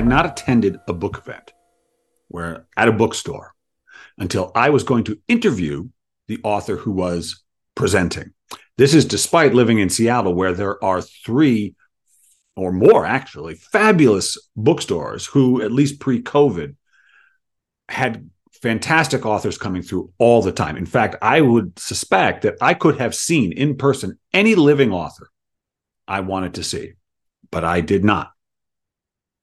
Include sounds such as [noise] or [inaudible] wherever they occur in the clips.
had not attended a book event where at a bookstore until I was going to interview the author who was presenting. This is despite living in Seattle, where there are three or more actually fabulous bookstores who, at least pre COVID, had fantastic authors coming through all the time. In fact, I would suspect that I could have seen in person any living author I wanted to see, but I did not.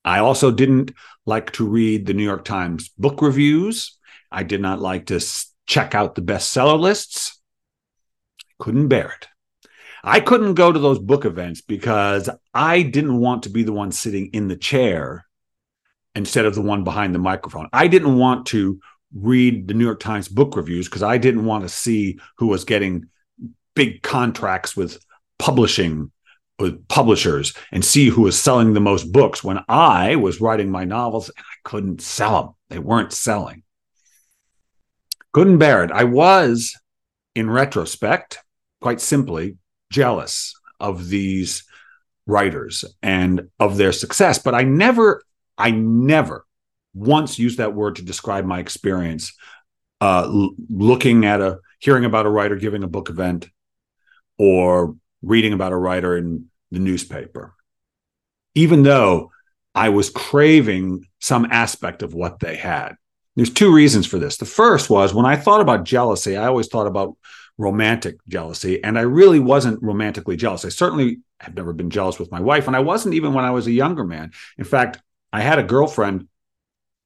I also didn't like to read the New York Times book reviews. I did not like to check out the bestseller lists. Couldn't bear it. I couldn't go to those book events because I didn't want to be the one sitting in the chair instead of the one behind the microphone. I didn't want to read the New York Times book reviews because I didn't want to see who was getting big contracts with publishing with publishers and see who was selling the most books when I was writing my novels and I couldn't sell them. They weren't selling. Couldn't bear it. I was, in retrospect, quite simply jealous of these writers and of their success. But I never, I never once used that word to describe my experience uh, looking at a, hearing about a writer giving a book event or reading about a writer in the newspaper, even though I was craving some aspect of what they had. There's two reasons for this. The first was when I thought about jealousy, I always thought about romantic jealousy, and I really wasn't romantically jealous. I certainly have never been jealous with my wife, and I wasn't even when I was a younger man. In fact, I had a girlfriend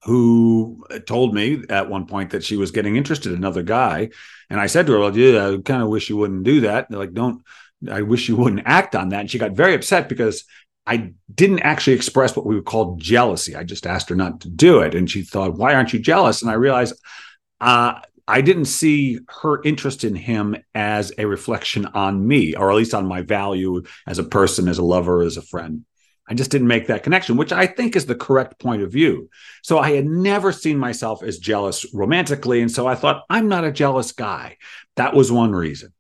who told me at one point that she was getting interested in another guy. And I said to her, Well, yeah, I kind of wish you wouldn't do that. Like, don't, I wish you wouldn't act on that. And she got very upset because I didn't actually express what we would call jealousy. I just asked her not to do it. And she thought, Why aren't you jealous? And I realized, uh, I didn't see her interest in him as a reflection on me, or at least on my value as a person, as a lover, as a friend. I just didn't make that connection, which I think is the correct point of view. So I had never seen myself as jealous romantically. And so I thought, I'm not a jealous guy. That was one reason.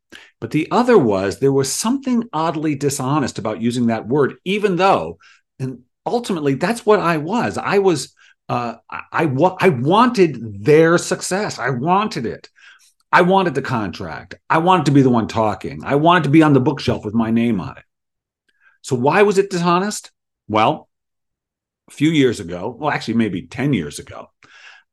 But the other was there was something oddly dishonest about using that word, even though, and ultimately, that's what I was. I was, uh, I, I, I wanted their success. I wanted it. I wanted the contract. I wanted to be the one talking. I wanted to be on the bookshelf with my name on it. So why was it dishonest? Well, a few years ago, well, actually, maybe 10 years ago,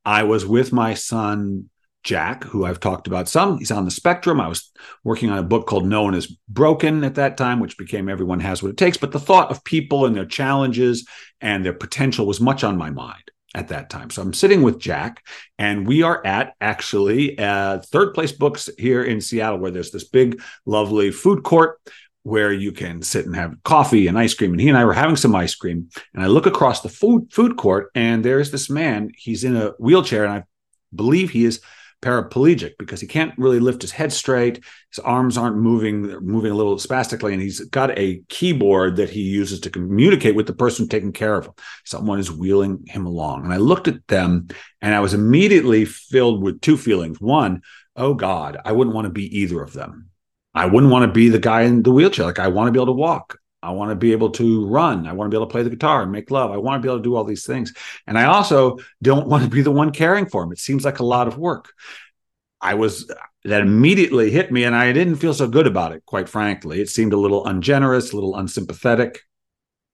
I was with my son, Jack, who I've talked about some. He's on the spectrum. I was working on a book called No One is Broken at that time, which became Everyone Has What It Takes. But the thought of people and their challenges and their potential was much on my mind at that time. So I'm sitting with Jack, and we are at actually uh, Third Place Books here in Seattle, where there's this big, lovely food court where you can sit and have coffee and ice cream. And he and I were having some ice cream. And I look across the food food court, and there's this man. He's in a wheelchair, and I believe he is paraplegic because he can't really lift his head straight. His arms aren't moving; they're moving a little spastically, and he's got a keyboard that he uses to communicate with the person taking care of him. Someone is wheeling him along, and I looked at them, and I was immediately filled with two feelings. One, oh God, I wouldn't want to be either of them I wouldn't want to be the guy in the wheelchair. Like I want to be able to walk. I want to be able to run. I want to be able to play the guitar and make love. I want to be able to do all these things. And I also don't want to be the one caring for him. It seems like a lot of work. I was that immediately hit me and I didn't feel so good about it, quite frankly. It seemed a little ungenerous, a little unsympathetic.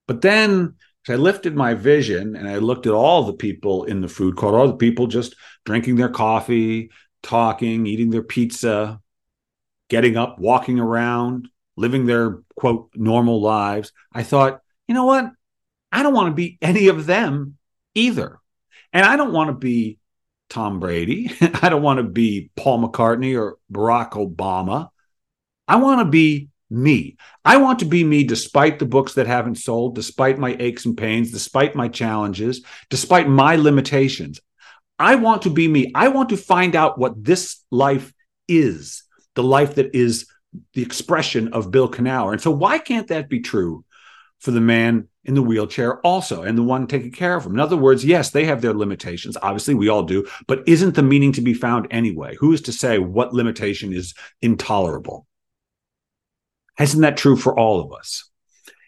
But then I lifted my vision and I looked at all the people in the food court, all the people just drinking their coffee, talking, eating their pizza, getting up, walking around, living their quote normal lives. I thought, you know what? I don't want to be any of them either. And I don't want to be Tom Brady. [laughs] I don't want to be Paul McCartney or Barack Obama. I want to be me. I want to be me despite the books that haven't sold, despite my aches and pains, despite my challenges, despite my limitations. I want to be me. I want to find out what this life is the life that is the expression of Bill Kenower. And so, why can't that be true for the man in the wheelchair also and the one taking care of him? In other words, yes, they have their limitations. Obviously, we all do, but isn't the meaning to be found anyway? Who is to say what limitation is intolerable? Isn't that true for all of us?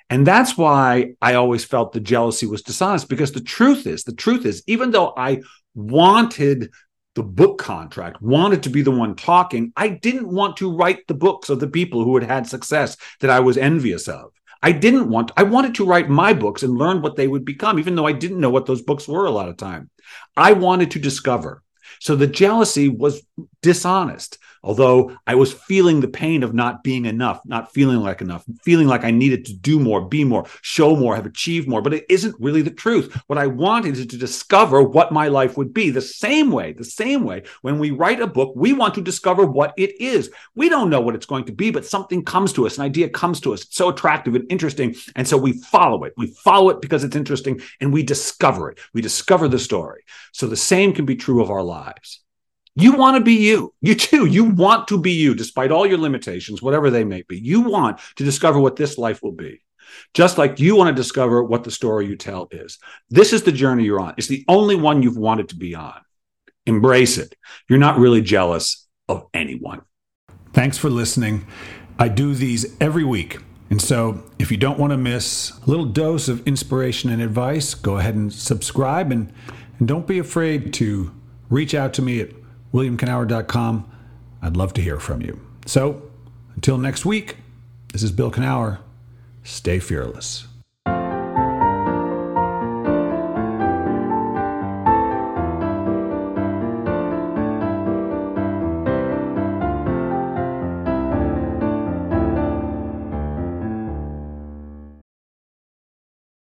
And that's why I always felt the jealousy was dishonest because the truth is, the truth is, even though I wanted the book contract, wanted to be the one talking, I didn't want to write the books of the people who had had success that I was envious of. I didn't want, I wanted to write my books and learn what they would become, even though I didn't know what those books were a lot of time. I wanted to discover. So the jealousy was dishonest. Although I was feeling the pain of not being enough, not feeling like enough, feeling like I needed to do more, be more, show more, have achieved more. But it isn't really the truth. What I wanted is to discover what my life would be the same way, the same way. When we write a book, we want to discover what it is. We don't know what it's going to be, but something comes to us, an idea comes to us. It's so attractive and interesting. And so we follow it. We follow it because it's interesting and we discover it. We discover the story. So the same can be true of our lives. You want to be you. You too. You want to be you despite all your limitations, whatever they may be. You want to discover what this life will be. Just like you want to discover what the story you tell is. This is the journey you're on. It's the only one you've wanted to be on. Embrace it. You're not really jealous of anyone. Thanks for listening. I do these every week. And so, if you don't want to miss a little dose of inspiration and advice, go ahead and subscribe and, and don't be afraid to reach out to me at williamkenower.com. I'd love to hear from you. So, until next week, this is Bill Kenower. Stay fearless.